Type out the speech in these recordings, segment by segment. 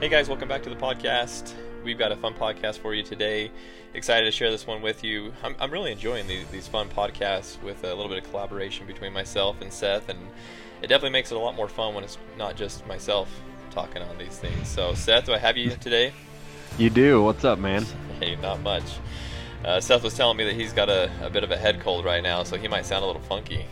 Hey guys, welcome back to the podcast. We've got a fun podcast for you today. Excited to share this one with you. I'm, I'm really enjoying these, these fun podcasts with a little bit of collaboration between myself and Seth, and it definitely makes it a lot more fun when it's not just myself talking on these things. So, Seth, do I have you today? You do. What's up, man? Hey, not much. Uh, Seth was telling me that he's got a, a bit of a head cold right now, so he might sound a little funky.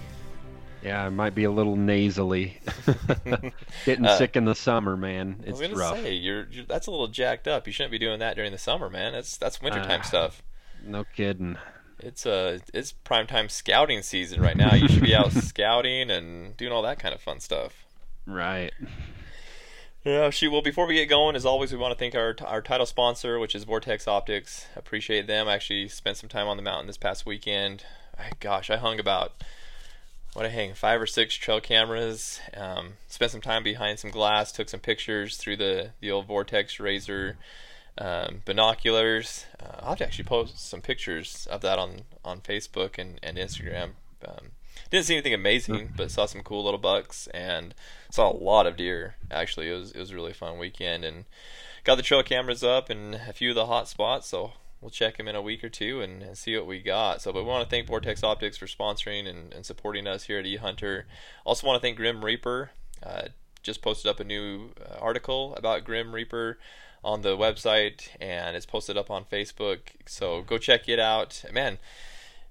Yeah, I might be a little nasally. Getting Uh, sick in the summer, man. It's I was gonna rough. say you're, you're that's a little jacked up. You shouldn't be doing that during the summer, man. That's that's wintertime Ah. stuff. No kidding. It's uh it's prime time scouting season right now. You should be out scouting and doing all that kind of fun stuff. Right. Yeah, shoot. Well, before we get going, as always, we want to thank our our title sponsor, which is Vortex Optics. Appreciate them. I actually spent some time on the mountain this past weekend. I, gosh, I hung about what I hang five or six trail cameras. Um, spent some time behind some glass. Took some pictures through the the old Vortex Razor um, binoculars. Uh, I'll have to actually post some pictures of that on on Facebook and and Instagram. Um, didn't see anything amazing, but saw some cool little bucks and saw a lot of deer. Actually, it was it was a really fun weekend and got the trail cameras up and a few of the hot spots. So we'll check them in a week or two and, and see what we got. So, but we want to thank Vortex Optics for sponsoring and, and supporting us here at eHunter. Also, want to thank Grim Reaper. Uh, just posted up a new uh, article about Grim Reaper on the website and it's posted up on Facebook. So go check it out. Man,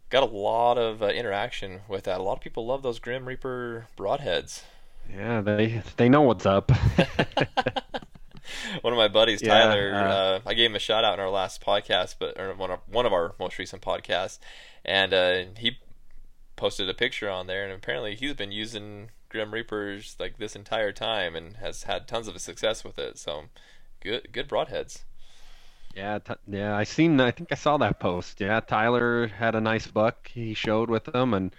got a lot of uh, interaction with that. A lot of people love those Grim Reaper broadheads. Yeah, they they know what's up. one of my buddies, Yeah, Tyler, uh, uh, I gave him a shout out in our last podcast, but or one of one of our most recent podcasts, and uh, he posted a picture on there, and apparently he's been using Grim Reapers like this entire time and has had tons of success with it. So good, good broadheads. yeah, t- yeah. I seen. I think I saw that post. Yeah, Tyler had a nice buck. He showed with them, and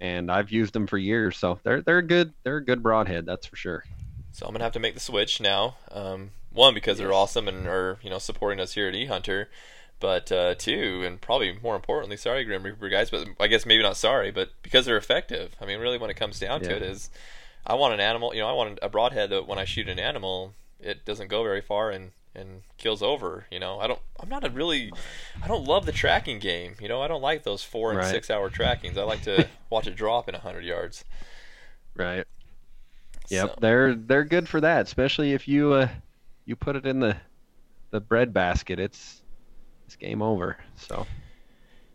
and I've used them for years. So they're they're good. They're a good broadhead. That's for sure. So I'm gonna have to make the switch now. Um, one because they're awesome and are you know supporting us here at eHunter, but uh, two and probably more importantly, sorry Grim Reaper guys, but I guess maybe not sorry, but because they're effective. I mean, really, when it comes down to it, is I want an animal. You know, I want a broadhead that when I shoot an animal, it doesn't go very far and and kills over. You know, I don't. I'm not a really. I don't love the tracking game. You know, I don't like those four and Right. six hour trackings. I like to watch it drop in hundred yards. Right. Yep, So- they're they're good for that, especially if you uh you put it in the the bread basket. It's it's game over. So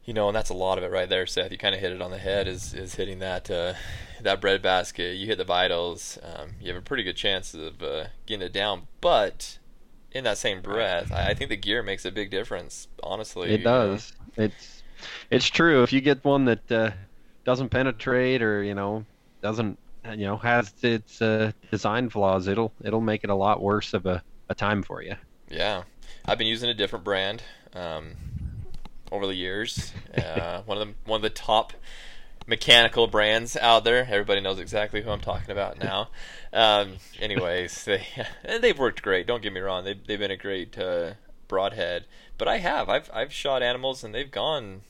You know, and that's a lot of it right there, Seth. You kind of hit it on the head. Is is hitting that uh, that bread basket. You hit the vitals. Um, you have a pretty good chance of uh, getting it down. But in that same breath, I, I think the gear makes a big difference. Honestly, it you know. does. It's it's true. If you get one that uh, doesn't penetrate or you know doesn't you know has its uh, design flaws, it'll it'll make it a lot worse of a, a time for you. Yeah, I've been using a different brand um, over the years. Uh, one of the one of the top mechanical brands out there. Everybody knows exactly who I'm talking about now. Um, anyways, they they've worked great. Don't get me wrong. They've they've been a great uh, broadhead. But I have I've I've shot animals and they've gone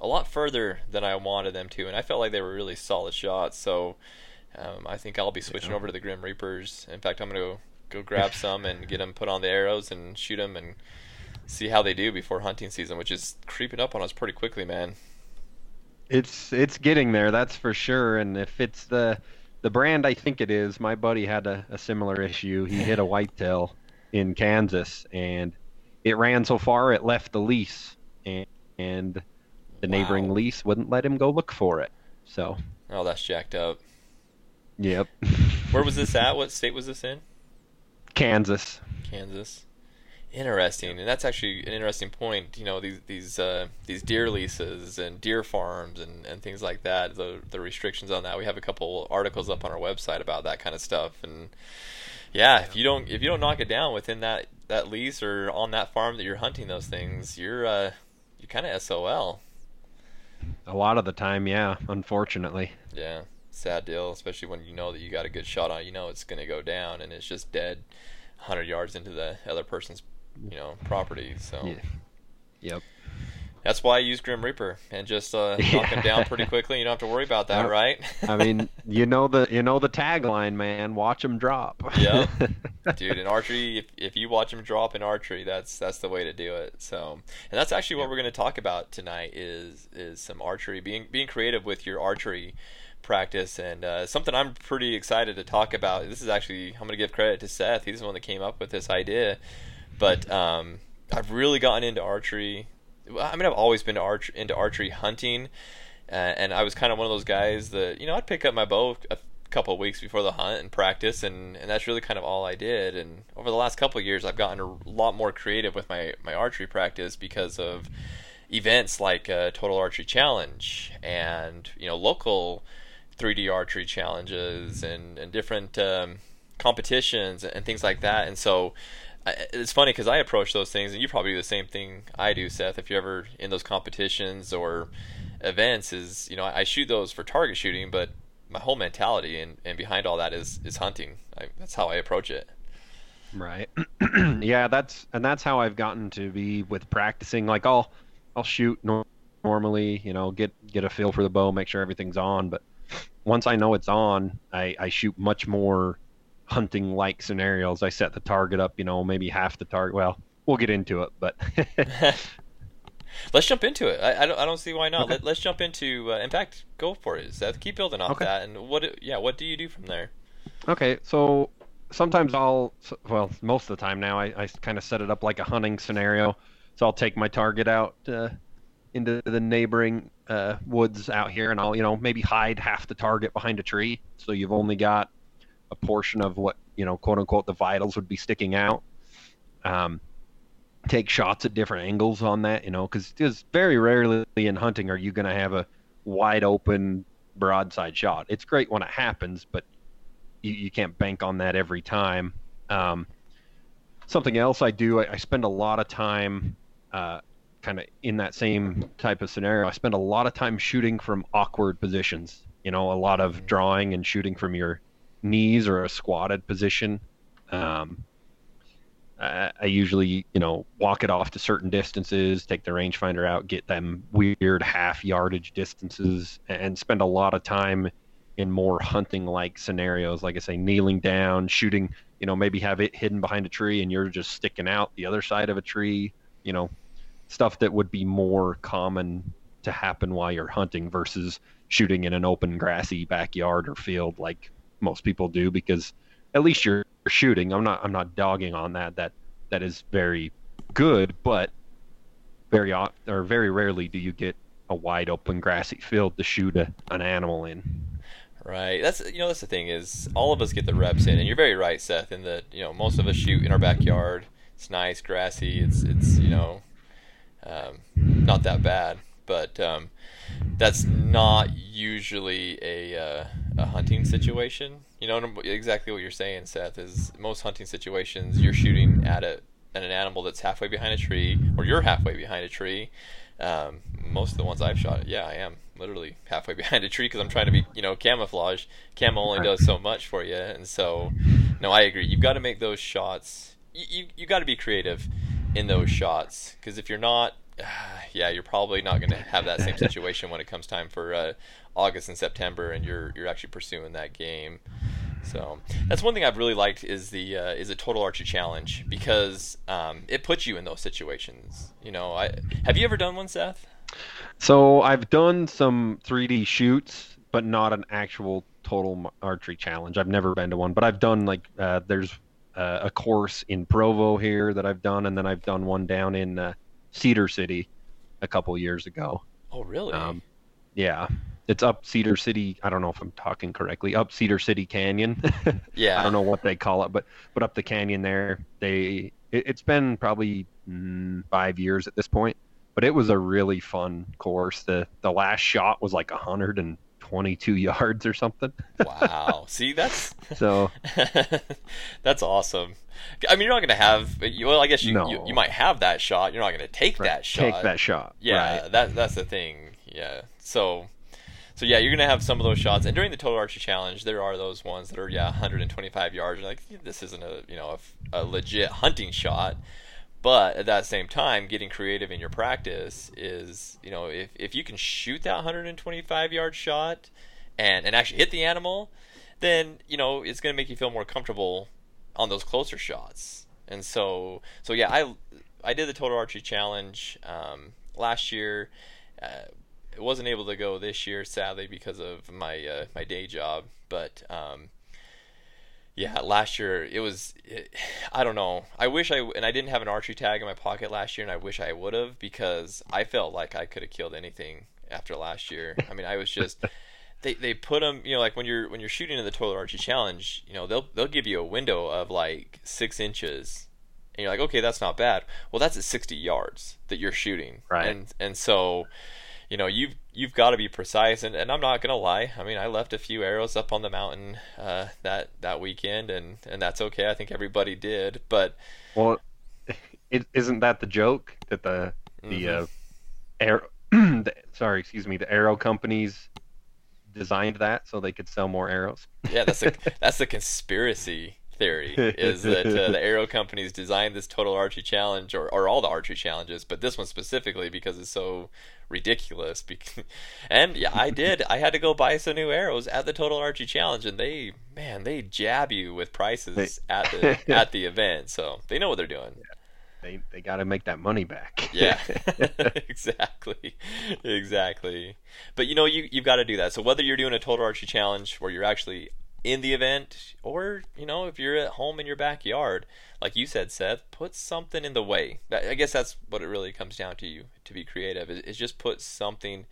a lot further than I wanted them to, and I felt like they were really solid shots. So. Um, I think I'll be switching Yeah. over to the Grim Reapers. In fact, I'm gonna go, go grab some and get them put on the arrows and shoot them and see how they do before hunting season, which is creeping up on us pretty quickly, man. It's it's getting there, that's for sure. And if it's the the brand I think it is, my buddy had a, a similar issue. He hit a whitetail in Kansas, and it ran so far it left the lease, and, and the neighboring lease wouldn't let him go look for it. So, Oh, that's jacked up. Yep, Where was this at? What state was this in? Kansas. Kansas. Interesting, and that's actually an interesting point. You know, these these uh, these deer leases and deer farms and, and things like that. The the restrictions on that. We have a couple articles up on our website about that kind of stuff. And yeah, if you don't if you don't knock it down within that, that lease or on that farm that you're hunting those things, you're uh, you're kind of SOL. A lot of the time, yeah, unfortunately. Yeah, sad deal, especially when you know that you got a good shot on. You know it's going to go down, and it's just dead, hundred yards into the other person's, you know, property. So Yeah. Yep. That's why I use Grim Reaper and just uh, knock yeah. him down pretty quickly. You don't have to worry about that, right? I mean, you know the you know the tagline, man. Watch them drop. yeah, dude. In archery, if, if you watch them drop in archery, that's that's the way to do it. So, and that's actually what we're going to talk about tonight is is some archery, being being creative with your archery practice, and uh, something I'm pretty excited to talk about. This is actually I'm going to give credit to Seth. He's the one that came up with this idea, but um, I've really gotten into archery I mean, I've always been arch- into archery hunting, uh, and I was kind of one of those guys that you know I'd pick up my bow a couple of weeks before the hunt and practice, and, and that's really kind of all I did. And over the last couple years, I've gotten a lot more creative with my my archery practice because of events like uh, Total Archery Challenge and you know local 3D archery challenges and and different um, competitions and things like that. And so it's funny because I approach those things, and you probably do the same thing I do, Seth. If you're ever in those competitions or events, is you know I, shoot those for target shooting, but my whole mentality and, and behind all that is is hunting. I, that's how I approach it. Right. yeah, that's and that's how I've gotten to be with practicing. Like I'll I'll shoot no- normally, you know, get get a feel for the bow, make sure everything's on, but once I know it's on, I, I shoot much more hunting like scenarios. I set the target up, you know, maybe half the target. Well, we'll get into it, but let's jump into it. I, I, don't, I don't see why not. Okay. Let, us jump into. Uh, in fact, go for it, Seth. Keep building off okay. that. And what? Yeah, what do you do from there? Okay, so sometimes I'll. Well, most of the time now, I, I kind of set it up like a hunting scenario. So I'll take my target out uh, into the neighboring uh, woods out here, and I'll you know maybe hide half the target behind a tree. So you've only got a portion of what you know, quote unquote, the vitals would be sticking out. Um, take shots at different angles on that, you know, because very rarely in hunting are you going to have a wide open broadside shot. It's great when it happens, but you, you can't bank on that every time. Um, something else I do, I, I, spend a lot of time uh, kind of in that same type of scenario. I spend a lot of time shooting from awkward positions. You know, a lot of drawing and shooting from your knees or a squatted position. Um, I, I usually, you know, walk it off to certain distances, take the rangefinder out, get them weird half yardage distances, and spend a lot of time in more hunting like scenarios. Like I say, kneeling down, shooting, you know, maybe have it hidden behind a tree and you're just sticking out the other side of a tree, you know, stuff that would be more common to happen while you're hunting versus shooting in an open grassy backyard or field like most people do because at least you're shooting. I'm not I'm not dogging on that. That that is very good, but very or very rarely do you get a wide open grassy field to shoot a, an animal in. Right. That's you know that's the thing is all of us get the reps in, and you're very right, Seth, in that you know most of us shoot in our backyard. It's nice, grassy. It's it's you know um, not that bad, but um, that's not usually a uh, a hunting situation. You know exactly what you're saying, Seth. Is most hunting situations you're shooting at a at an animal that's halfway behind a tree, or you're halfway behind a tree. Um, most of the ones I've shot, yeah, I am literally halfway behind a tree because I'm trying to be, you know, camouflage. Camo only does so much for you, and so, no, I agree. You've got to make those shots. You you, you got to be creative in those shots because if you're not, yeah, you're probably not going to have that same situation when it comes time for uh, August and September, and you're you're actually pursuing that game. So that's one thing I've really liked is the uh, is a total archery challenge because um, it puts you in those situations. You know, I have you ever done one, Seth? So I've done some 3D shoots, but not an actual total archery challenge. I've never been to one, but I've done like uh, there's uh, a course in Provo here that I've done, and then I've done one down in uh, Cedar City a couple years ago. Oh, really? Um, yeah, it's up Cedar City. I don't know if I'm talking correctly. Up Cedar City Canyon. yeah. I don't know what they call it, but but up the canyon there, they it, has been probably mm, five years at this point. But it was a really fun course. The the last shot was like 122 yards or something. wow. See, that's so that's awesome. I mean, you're not going to have. Well, I guess you, no. you, you might have that shot. You're not going to take right. that shot. Take that shot. Yeah, right. that that's the thing. Yeah. So, so yeah, you're going to have some of those shots. And during the total archery challenge, there are those ones that are yeah 125 yards. You're like this isn't a you know a, a legit hunting shot. But at that same time, getting creative in your practice is, you know, if, if you can shoot that 125 yard shot and, and actually hit the animal, then, you know, it's going to make you feel more comfortable on those closer shots. And so, so yeah, I, I did the total archery challenge um, last year. Uh, wasn't able to go this year, sadly, because of my uh, my day job. But um, yeah, last year it was. It, I don't know. I wish I and I didn't have an archery tag in my pocket last year, and I wish I would have because I felt like I could have killed anything after last year. I mean, I was just. They, they put them you know like when you're when you're shooting in the toilet archery challenge you know they'll they'll give you a window of like six inches and you're like okay that's not bad well that's at 60 yards that you're shooting right and and so you know you've you've got to be precise and, and I'm not gonna lie. I mean I left a few arrows up on the mountain uh, that that weekend and and that's okay. I think everybody did but well is isn't that the joke? That the the mm-hmm. uh, arrow the, sorry excuse me the arrow companies designed that so they could sell more arrows? Yeah that's a that's the conspiracy theory is that uh, the arrow companies designed this total archery challenge or, or all the archery challenges but this one specifically because it's so ridiculous and yeah i did. I had to go buy some new arrows at the total archery challenge and they man they jab you with prices at the at the event so they know what they're doing. Yeah. they they got to make that money back. Yeah. Exactly. Exactly. But you know you you've got to do that. So whether you're doing a total archery challenge where you're actually in the event, or you know, if you're at home in your backyard, like you said, Seth, put something in the way. I guess that's what it really comes down to. You to be creative is, is just put something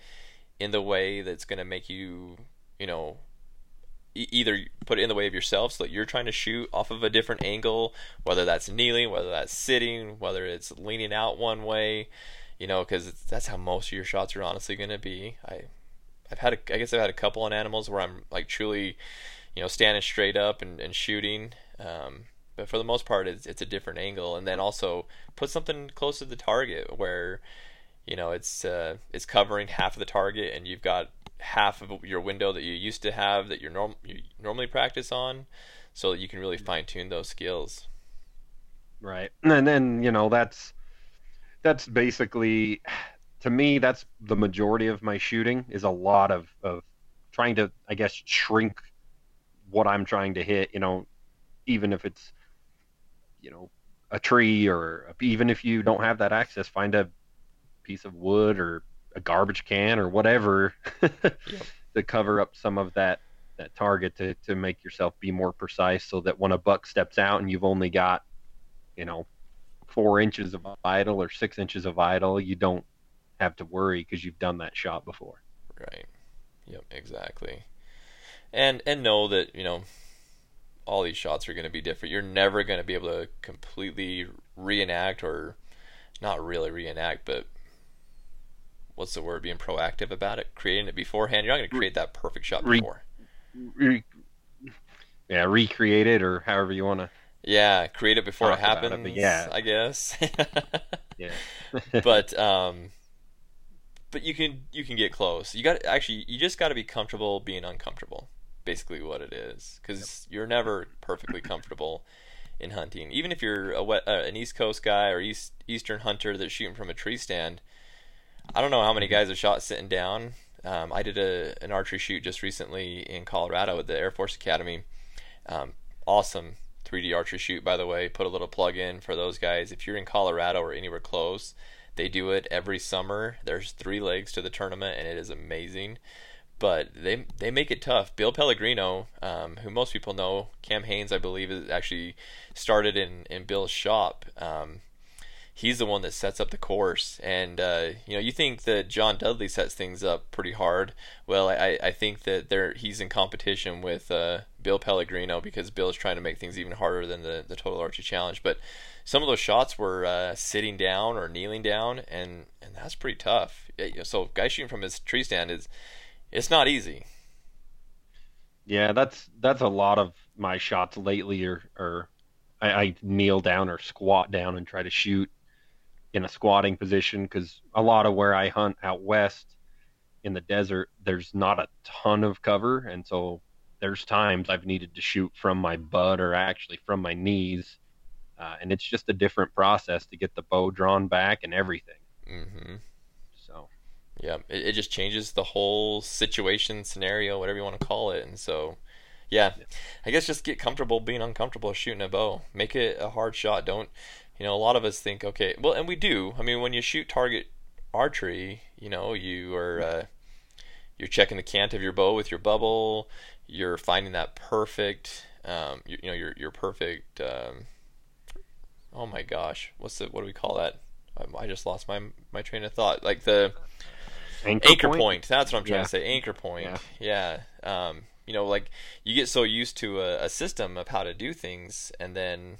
in the way that's going to make you, you know, e- either put it in the way of yourself so that you're trying to shoot off of a different angle, whether that's kneeling, whether that's sitting, whether it's leaning out one way, you know, because that's how most of your shots are honestly going to be. I, I've had, a, I guess I've had a couple on animals where I'm like truly you know, standing straight up and, and shooting. Um, but for the most part, it's, it's a different angle. And then also put something close to the target where, you know, it's uh, it's covering half of the target, and you've got half of your window that you used to have that you're norm- you normally practice on, so that you can really fine tune those skills. Right, and then you know that's that's basically to me that's the majority of my shooting is a lot of of trying to I guess shrink what I'm trying to hit, you know, even if it's, you know, a tree or even if you don't have that access, find a piece of wood or a garbage can or whatever yep. to cover up some of that that target to, to make yourself be more precise so that when a buck steps out and you've only got you know four inches of idle or six inches of idle you don't have to worry because you've done that shot before right yep exactly and and know that you know all these shots are going to be different. You're never going to be able to completely reenact or not really reenact, but what's the word? Being proactive about it, creating it beforehand. You're not going to create that perfect shot before. Re, yeah, recreate it or however you want to. Yeah, create it before it happens. It, yeah, I guess. yeah. but um, but you can you can get close. You got actually you just got to be comfortable being uncomfortable basically what it is because you're never perfectly comfortable in hunting. Even if you're a wet, uh, an East Coast guy or East Eastern hunter that's shooting from a tree stand, I don't know how many guys have shot sitting down. Um, I did a an archery shoot just recently in Colorado at the Air Force Academy. Um, awesome 3D archery shoot, by the way. Put a little plug in for those guys. If you're in Colorado or anywhere close, they do it every summer. There's three legs to the tournament, and it is amazing but they they make it tough. Bill Pellegrino, um, who most people know, Cam Hanes, I believe, is actually started in in Bill's shop. Um, he's the one that sets up the course, and uh, you know you think that John Dudley sets things up pretty hard. Well, I, I think that there he's in competition with uh, Bill Pellegrino because Bill's trying to make things even harder than the the Total Archery Challenge, but. Some of those shots were uh, sitting down or kneeling down, and, and that's pretty tough. So, guy shooting from his tree stand is it's not easy. Yeah, that's that's a lot of my shots lately, or or I, I kneel down or squat down and try to shoot in a squatting position because a lot of where I hunt out west in the desert, there's not a ton of cover, and so there's times I've needed to shoot from my butt or actually from my knees uh, and it's just a different process to get the bow drawn back and everything. Mm-hmm. Yeah, it, it just changes the whole situation, scenario, whatever you want to call it. And so, yeah, I guess just get comfortable being uncomfortable shooting a bow. Make it a hard shot. Don't, you know, a lot of us think, okay, well, and we do. I mean, when you shoot target archery, you know, you are uh, you're checking the cant of your bow with your bubble. You're finding that perfect, um, you, you know, your your perfect. Um, oh my gosh, what's the what do we call that? I, I just lost my my train of thought. Like the anchor, anchor point? point. That's what I'm trying Yeah. to say. Anchor point. Yeah. Um, you know, like you get so used to a, a system of how to do things, and then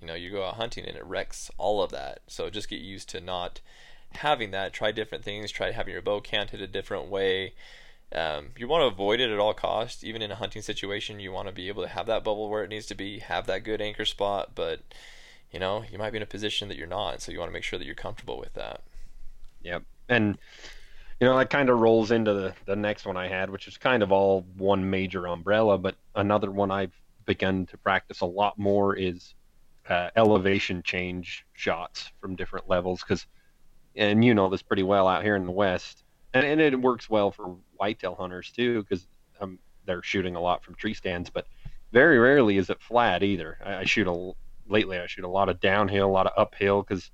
you know you go out hunting and it wrecks all of that. So just get used to not having that. Try different things. Try having your bow canted a different way. Um, you want to avoid it at all costs. Even in a hunting situation, you want to be able to have that bubble where it needs to be, have that good anchor spot. But you know, you might be in a position that you're not, so you want to make sure that you're comfortable with that. Yep. And you know, that kind of rolls into the, the next one I had, which is kind of all one major umbrella, but another one I've begun to practice a lot more is uh, elevation change shots from different levels because and you know this pretty well out here in the west and, and it works well for whitetail hunters too because um, they're shooting a lot from tree stands but very rarely is it flat either. I, I shoot a lately i shoot a lot of downhill a lot of uphill because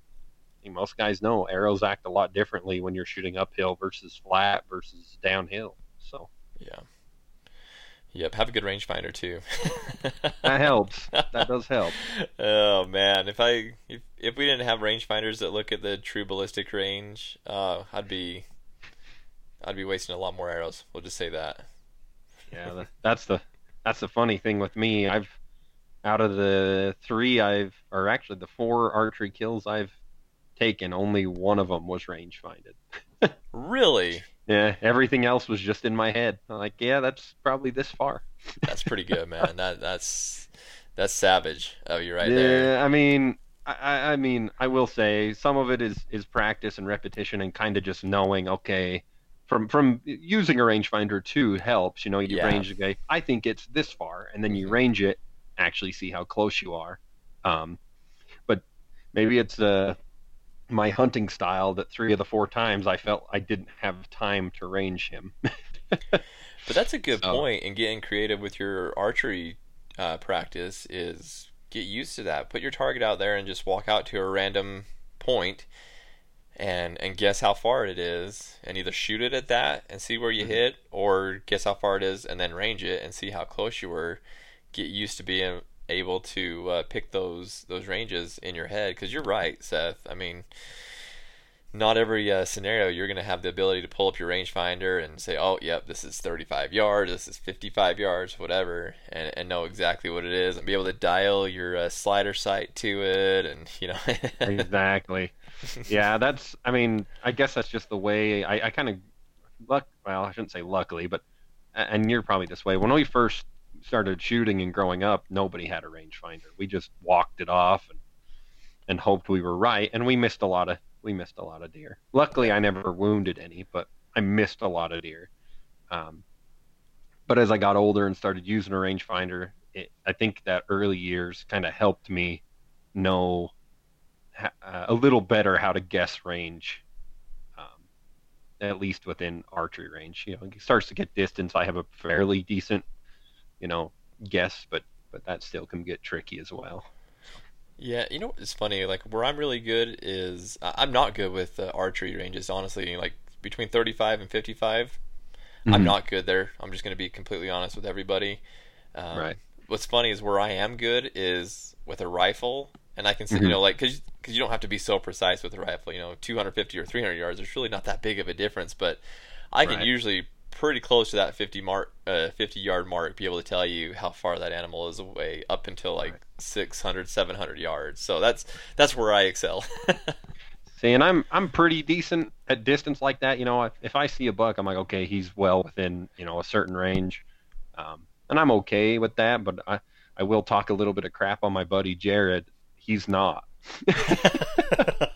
most guys know arrows act a lot differently when you're shooting uphill versus flat versus downhill. So Yeah. Yep. Have a good rangefinder too. that helps. That does help. Oh man, if I if, if we didn't have rangefinders that look at the true ballistic range, uh, I'd be I'd be wasting a lot more arrows. We'll just say that. Yeah, the, that's the that's the funny thing with me. I've out of the three I've or actually the four archery kills I've taken, only one of them was range finded. Really? Yeah, everything else was just in my head. I'm like, yeah, that's probably this far. That's pretty good, man. That that's that's savage of you right there. yeah, there. I mean, I- I, mean, I will say some of it is is practice and repetition and kind of just knowing, okay, from from using a rangefinder too helps. You know, you Yeah. range the guy. I think it's this far, and then you Mhm. range it, actually see how close you are. Um, but maybe it's uh my hunting style that three of the four times I felt I didn't have time to range him. But that's a good So- point in getting creative with your archery uh, practice is get used to that. Put your target out there and just walk out to a random point and and guess how far it is and either shoot it at that and see where you Mhm. hit or guess how far it is and then range it and see how close you were. Get used to being able to uh, pick those those ranges in your head because you're right, Seth. I mean, not every uh, scenario you're going to have the ability to pull up your rangefinder and say, "Oh, yep, this is 35 yards, this is 55 yards, whatever," and, and know exactly what it is, and be able to dial your uh, slider sight to it, and you know. exactly. Yeah, that's. I mean, I guess that's just the way I, I kind of luck. Well, I shouldn't say luckily, but and you're probably this way. When we first started shooting and growing up, nobody had a rangefinder. We just walked it off and and hoped we were right, and we missed a lot of we missed a lot of deer. Luckily, I never wounded any, but I missed a lot of deer. Um, but as I got older and started using a rangefinder, it, I think that early years kind of helped me know uh, a little better how to guess range, um, at least within archery range. You know, it starts to get distance. I have a fairly decent, you know, guess, but but that still can get tricky as well. Yeah, you know what's funny? Like where I'm really good is I'm not good with uh, archery ranges. Honestly, like between 35 and 55, I'm Mhm. not good there. I'm just going to be completely honest with everybody. Um, Right. What's funny is where I am good is with a rifle, and I can see, Mhm. you know, like because you don't have to be so precise with a rifle. You know, 250 or 300 yards, there's really not that big of a difference. But I can Right. usually pretty close to that 50 mark, uh, 50 yard mark, be able to tell you how far that animal is away, up until like Right. 600, 700 yards. So that's that's where I excel. See, and I'm I'm pretty decent at distance like that. You know, if, if I see a buck, I'm like, okay, he's well within you know a certain range, um, and I'm okay with that. But I I will talk a little bit of crap on my buddy Jared. He's not.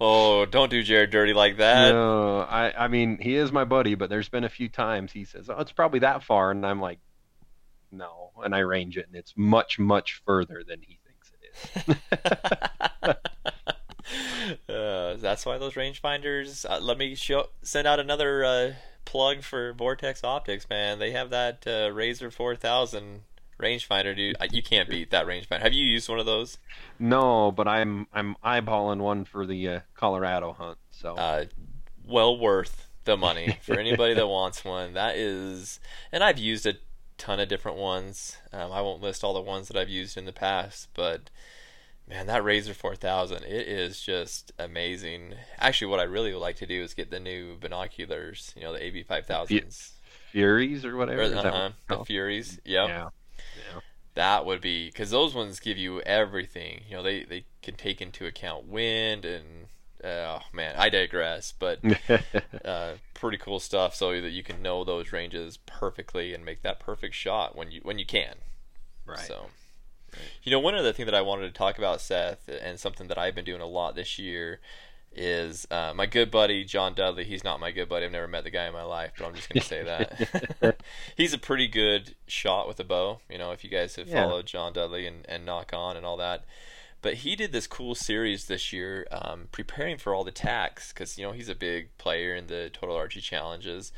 oh, don't do Jared dirty like that. no, I I mean he is my buddy, but there's been a few times he says, oh, it's probably that far, and I'm like, no, and I range it, and it's much much further than he thinks it is. uh, that's why those rangefinders. Uh, let me show, send out another uh, plug for Vortex Optics, man. They have that uh, Razor 4000 rangefinder, dude. You can't beat that rangefinder. Have you used one of those? No, but I'm I'm eyeballing one for the uh, Colorado hunt. So uh, well worth the money for anybody that wants one. That is, and I've used a ton of different ones. Um, I won't list all the ones that I've used in the past, but man, that Razor 4000, it is just amazing. Actually, what I really would like to do is get the new binoculars, you know, the AB 5000s. Furies or whatever. Or, uh-huh, the Furies, yep. yeah. Yeah. That would be because those ones give you everything. You know, they they can take into account wind and oh man, I digress. But uh, pretty cool stuff, so that you can know those ranges perfectly and make that perfect shot when you when you can. Right. So, you know, one other thing that I wanted to talk about, Seth, and something that I've been doing a lot this year is uh, my good buddy John Dudley. He's not my good buddy. I've never met the guy in my life, but I'm just going to say that he's a pretty good shot with a bow. You know, if you guys have yeah. followed John Dudley and, and Nock On and all that. But he did this cool series this year, um, preparing for all the TACs because you know he's a big player in the Total Archery Challenges,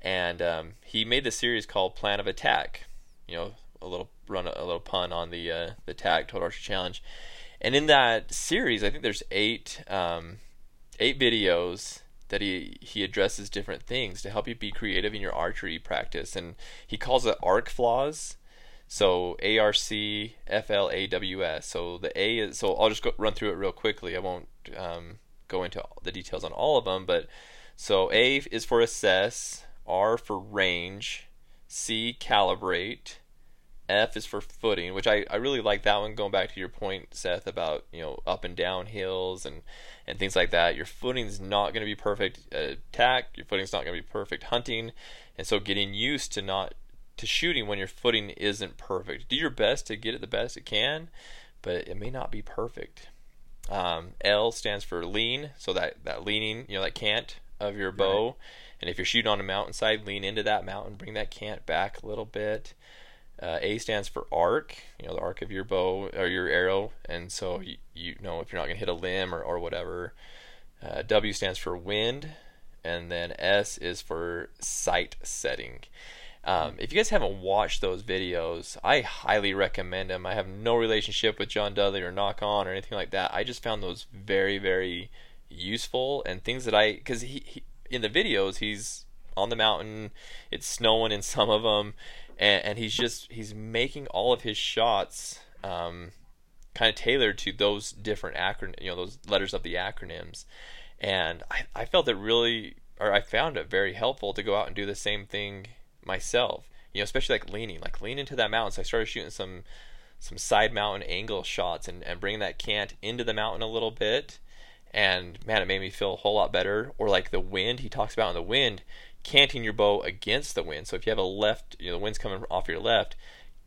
and um, he made the series called Plan of Attack. You know, a little run a, little pun on the uh, the TAC Total Archery Challenge, and in that series, I think there's eight um, eight videos that he he addresses different things to help you be creative in your archery practice, and he calls it arc flaws so A R C F L A W S. So the A is so I'll just go, run through it real quickly. I won't um, go into the details on all of them, but so A is for assess, R for range, C calibrate, F is for footing, which I, I really like that one. Going back to your point, Seth, about you know up and down hills and and things like that. Your footing's not going to be perfect attack. Your footing's not going to be perfect hunting, and so getting used to not to shooting when your footing isn't perfect. Do your best to get it the best it can, but it may not be perfect. Um, L stands for lean, so that that leaning, you know, that cant of your bow. Right. And if you're shooting on a mountainside, lean into that mountain, bring that cant back a little bit. Uh, a stands for arc, you know, the arc of your bow or your arrow, and so you, you know if you're not going to hit a limb or, or whatever. Uh, w stands for wind, and then S is for sight setting. Um, if you guys haven't watched those videos, I highly recommend them. I have no relationship with John Dudley or Nock On or anything like that. I just found those very, very useful and things that I because he, he, in the videos he's on the mountain, it's snowing in some of them, and, and he's just he's making all of his shots um, kind of tailored to those different acron you know those letters of the acronyms, and I, I felt it really or I found it very helpful to go out and do the same thing myself. You know, especially like leaning, like lean into that mountain. So I started shooting some some side mountain angle shots and, and bringing that cant into the mountain a little bit. And man, it made me feel a whole lot better. Or like the wind, he talks about in the wind, canting your bow against the wind. So if you have a left, you know, the wind's coming off your left,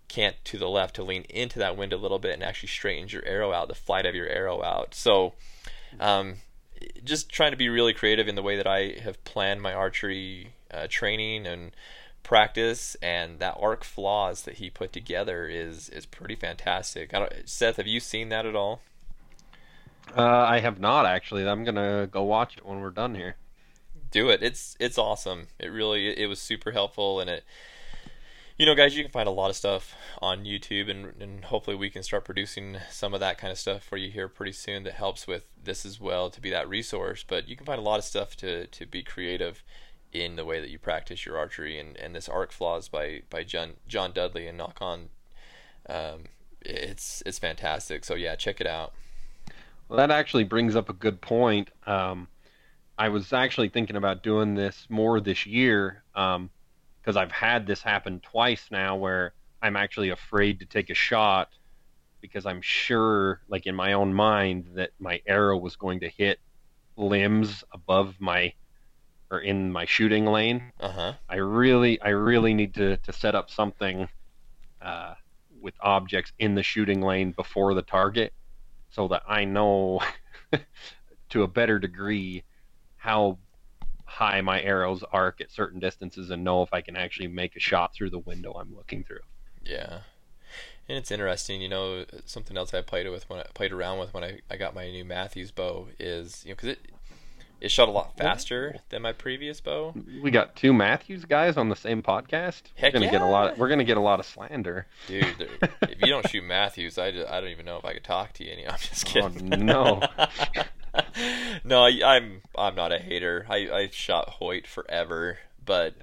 cant to the left to lean into that wind a little bit and actually straightens your arrow out, the flight of your arrow out. So, um, just trying to be really creative in the way that I have planned my archery uh, training and practice and that arc flaws that he put together is is pretty fantastic. Seth, have you seen that at all? Uh, I have not actually. I'm gonna go watch it when we're done here. Do it. It's it's awesome. It really it was super helpful and it. You know, guys, you can find a lot of stuff on YouTube, and, and hopefully we can start producing some of that kind of stuff for you here pretty soon that helps with this as well to be that resource. But you can find a lot of stuff to to be creative in the way that you practice your archery and, and this arc flaws by by John John Dudley and Nock On um, it's it's fantastic so yeah check it out well that actually brings up a good point um, I was actually thinking about doing this more this year because um, I've had this happen twice now where I'm actually afraid to take a shot because I'm sure like in my own mind that my arrow was going to hit limbs above my or in my shooting lane. Uh-huh. I really, I really need to, to set up something uh, with objects in the shooting lane before the target, so that I know to a better degree how high my arrows arc at certain distances, and know if I can actually make a shot through the window I'm looking through. Yeah. And it's interesting, you know, something else I played with when I played around with when I, I got my new Mathews bow is, you know, because it it shot a lot faster than my previous bow. We got two Mathews guys on the same podcast. Heck we're gonna yeah. get a lot. we're gonna get a lot of slander. Dude, if you don't shoot Mathews, I, just, I don't even know if I could talk to you. Any, I'm just kidding. Oh, kidding. no. no, I, I'm I'm not a hater. I, I shot Hoyt forever, but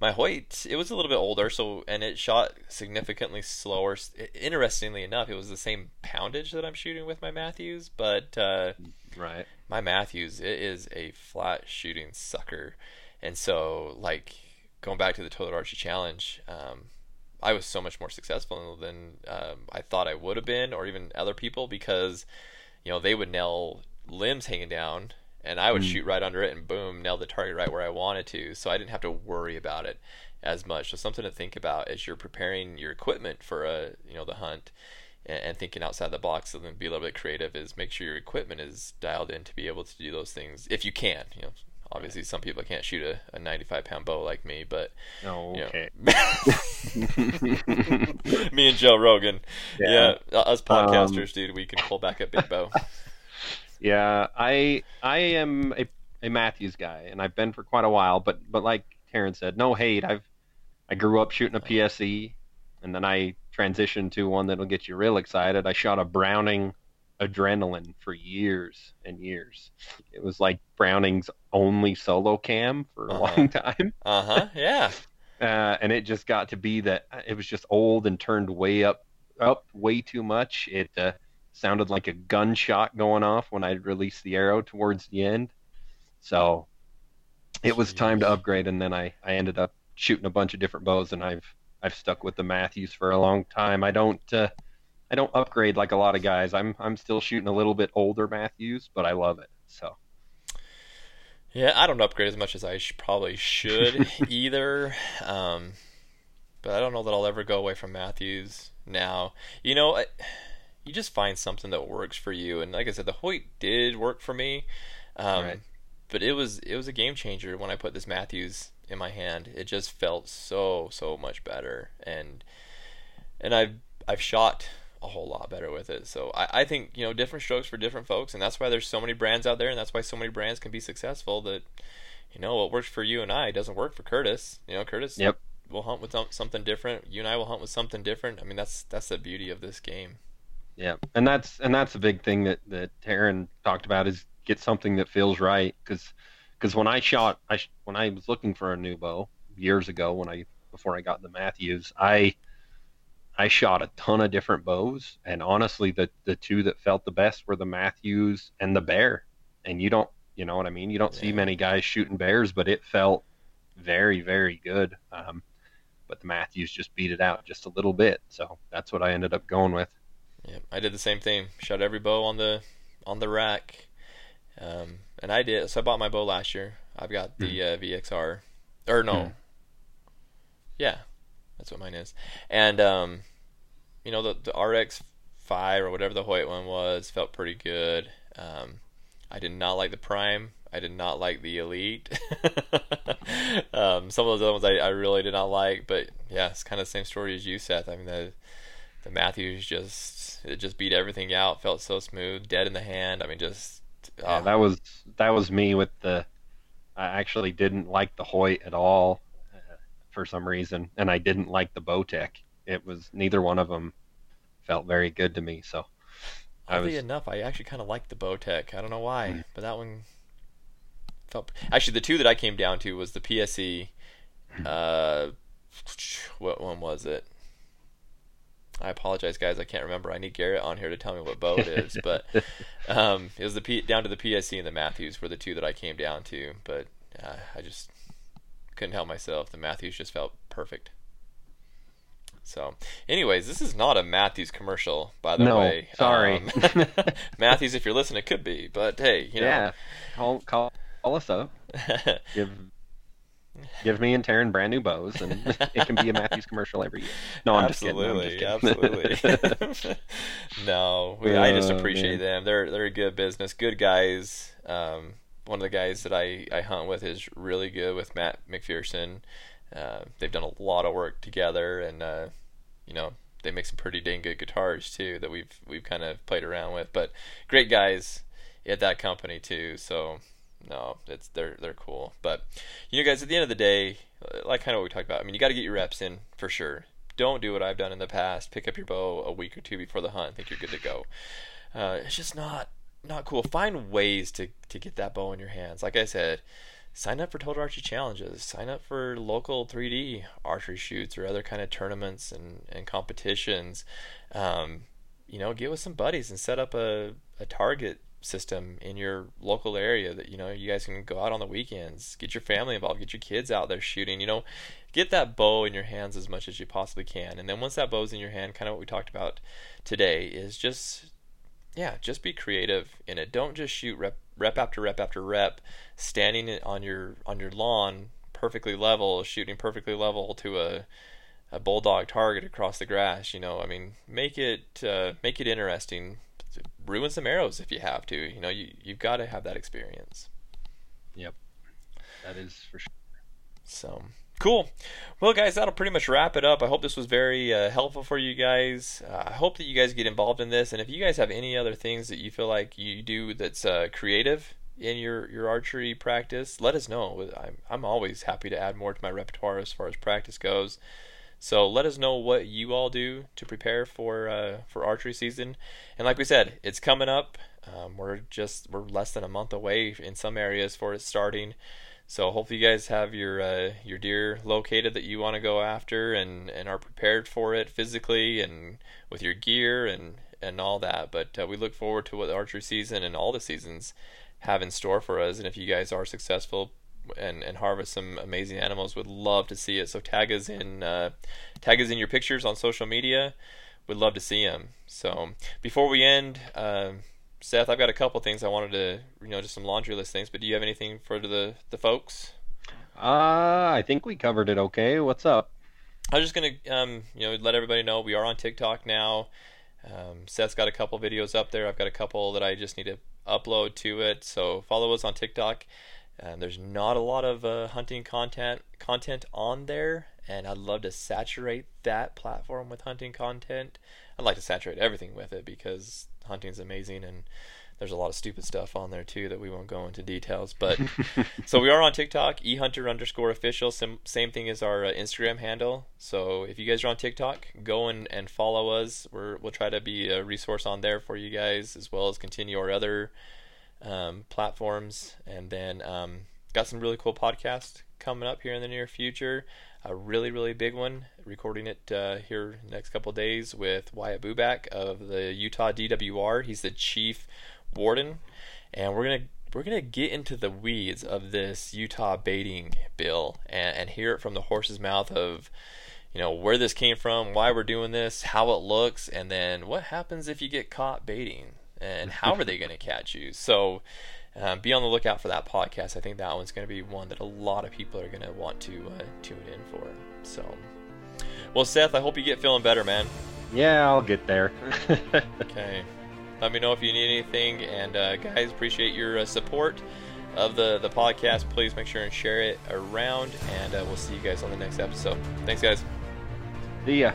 my Hoyt it was a little bit older, so and it shot significantly slower. Interestingly enough, it was the same poundage that I'm shooting with my Mathews, but uh, Right. my Mathews it is a flat shooting sucker, and so like going back to the Total Archery Challenge, um, I was so much more successful than um, I thought I would have been, or even other people, because you know they would nail limbs hanging down, and I would Mm. shoot right under it, and boom, nail the target right where I wanted to. So I didn't have to worry about it as much. So something to think about as you're preparing your equipment for a you know the hunt and, and thinking outside the box and then be a little bit creative is make sure your equipment is dialed in to be able to do those things if you can you know obviously some people can't shoot a, a 95 pound bow like me but Oh, you know. okay. me and joe rogan yeah, Yeah. us podcasters dude we can pull back a big bow Yeah, I I am a, a Mathews guy, and I've been for quite a while. But but like Taryn said, no hate. I've I grew up shooting a PSE, and then I transitioned to one that'll get you real excited. I shot a Browning Adrenaline for years and years. It was like Browning's only solo cam for a Uh-huh. long time. uh-huh yeah uh, and it just got to be that it was just old and turned way up up way too much. It uh, sounded like a gunshot going off when I released the arrow towards the end. So it was time to upgrade, and then I, I ended up shooting a bunch of different bows, and I've I've stuck with the Mathews for a long time. I don't uh, I don't upgrade like a lot of guys. I'm I'm still shooting a little bit older Mathews, but I love it. So Yeah, I don't upgrade as much as I sh- probably should either. Um, but I don't know that I'll ever go away from Mathews now. You know, I, you just find something that works for you. And like I said, the Hoyt did work for me. Um, Right. But it was it was a game changer when I put this Mathews in my hand. It just felt so so much better, and and I've I've shot a whole lot better with it. So I, I think you know different strokes for different folks, and that's why there's so many brands out there, and that's why so many brands can be successful. That you know what works for you and I doesn't work for Curtis. You know Curtis Yep. will hunt with something different. You and I will hunt with something different. I mean that's that's the beauty of this game. Yeah, and that's and that's a big thing that that Taryn talked about is get something that feels right. Because because when I shot I when I was looking for a new bow years ago when I before I got the Mathews I I shot a ton of different bows. And honestly the the two that felt the best were the Mathews and the Bear. And you don't you know what I mean? You don't see many guys shooting bears but it felt very very good. Um, but the Mathews just beat it out just a little bit. So that's what I ended up going with. Yeah, I did the same thing. Shot every bow on the on the rack, um, and I did. So I bought my bow last year. I've got the uh, VXR, or no, Hmm. yeah, that's what mine is. And um, you know the the RX five or whatever the Hoyt one was felt pretty good. Um, I did not like the Prime. I did not like the Elite. um, some of those other ones I, I really did not like, but yeah, it's kind of the same story as you, Seth. I mean the the Mathews just it just beat everything out. Felt so smooth, dead in the hand. I mean, just Yeah, oh, that was that was me with the. I actually didn't like the Hoyt at all uh, for some reason, and I didn't like the Bowtech. It was neither one of them felt very good to me. So I oddly was enough, I actually kind of liked the Bowtech. I don't know why, Hmm. but that one felt. Actually, the two that I came down to was the PSE. Hmm. Uh, what one was it? I apologize, guys. I can't remember. I need Garrett on here to tell me what bow it is, but um, it was the P- down to the PSE and the Mathews were the two that I came down to. But uh, I just couldn't help myself. The Mathews just felt perfect. So, anyways, this is not a Mathews commercial, by the No, way. sorry. Um, Mathews, if you're listening, it could be, but hey, you know. yeah. Call call call us up. Give give me and Taryn brand new bows, and it can be a Mathews commercial every year. No, I'm absolutely, just kidding. I'm just absolutely. no, we, I just Oh, appreciate them. They're they're a good business, good guys. Um, one of the guys that I, I hunt with is really good with Matt McPherson. Uh, they've done a lot of work together, and uh, you know, they make some pretty dang good guitars too that we've we've kind of played around with. But great guys at that company too. So no, it's they're they're cool. But you know, guys, at the end of the day, like kind of what we talked about. I mean, you got to get your reps in for sure. Don't do what I've done in the past. Pick up your bow a week or two before the hunt. Think you're good to go. Uh, it's just not not cool. Find ways to to get that bow in your hands. Like I said, sign up for Total Archery Challenges. Sign up for local 3D archery shoots or other kind of tournaments and and competitions. Um, you know, get with some buddies and set up a, a target system in your local area that you know you guys can go out on the weekends get your family involved get your kids out there shooting you know get that bow in your hands as much as you possibly can. And then once that bow's in your hand kind of what we talked about today is just yeah just be creative in it. Don't just shoot rep, rep after rep after rep standing on your on your lawn perfectly level shooting perfectly level to a a bulldog target across the grass you know. I mean make it uh, make it interesting ruin some arrows if you have to. You know, you you've got to have that experience. Yep, that is for sure. So cool. Well, guys, that'll pretty much wrap it up. I hope this was very uh, helpful for you guys. Uh, I hope that you guys get involved in this, and if you guys have any other things that you feel like you do that's uh, creative in your your archery practice, let us know. I'm I'm always happy to add more to my repertoire as far as practice goes. So let us know what you all do to prepare for uh, for archery season. And like we said, it's coming up. Um, we're just we're less than a month away in some areas for it starting. So hopefully you guys have your uh, your deer located that you want to go after and, and are prepared for it physically and with your gear and and all that. But uh, we look forward to what the archery season and all the seasons have in store for us. And if you guys are successful, and, and harvest some amazing animals. Would love to see it. So tag us in uh, tag us in your pictures on social media. Would love to see them. So before we end, uh, Seth, I've got a couple things I wanted to you know just some laundry list things. But do you have anything for the the folks? Uh, I think we covered it okay. What's up? I was just gonna um, you know let everybody know we are on TikTok now. Um, Seth's got a couple videos up there. I've got a couple that I just need to upload to it. So follow us on TikTok. And there's not a lot of uh, hunting content content on there, and I'd love to saturate that platform with hunting content. I'd like to saturate everything with it because hunting's amazing and there's a lot of stupid stuff on there too that we won't go into details. But so we are on TikTok, ehunter underscore official. Same, same thing as our uh, Instagram handle. So if you guys are on TikTok, go and, and follow us. We're, we'll try to be a resource on there for you guys as well as continue our other um, platforms, and then um, got some really cool podcasts coming up here in the near future. A really really big one, recording it uh, here next couple days with Wyatt Buback of the Utah DWR. He's the chief warden, and we're gonna we're gonna get into the weeds of this Utah baiting bill and, and hear it from the horse's mouth of you know where this came from, why we're doing this, how it looks, and then what happens if you get caught baiting and how are they going to catch you? So um, be on the lookout for that podcast. I think that one's going to be one that a lot of people are going to want to uh, tune in for. So, well, Seth, I hope you get feeling better, man. Yeah, I'll get there. okay. Let me know if you need anything, and uh, guys, appreciate your uh, support of the the podcast. Please make sure and share it around, and uh, we'll see you guys on the next episode. Thanks, guys. See ya.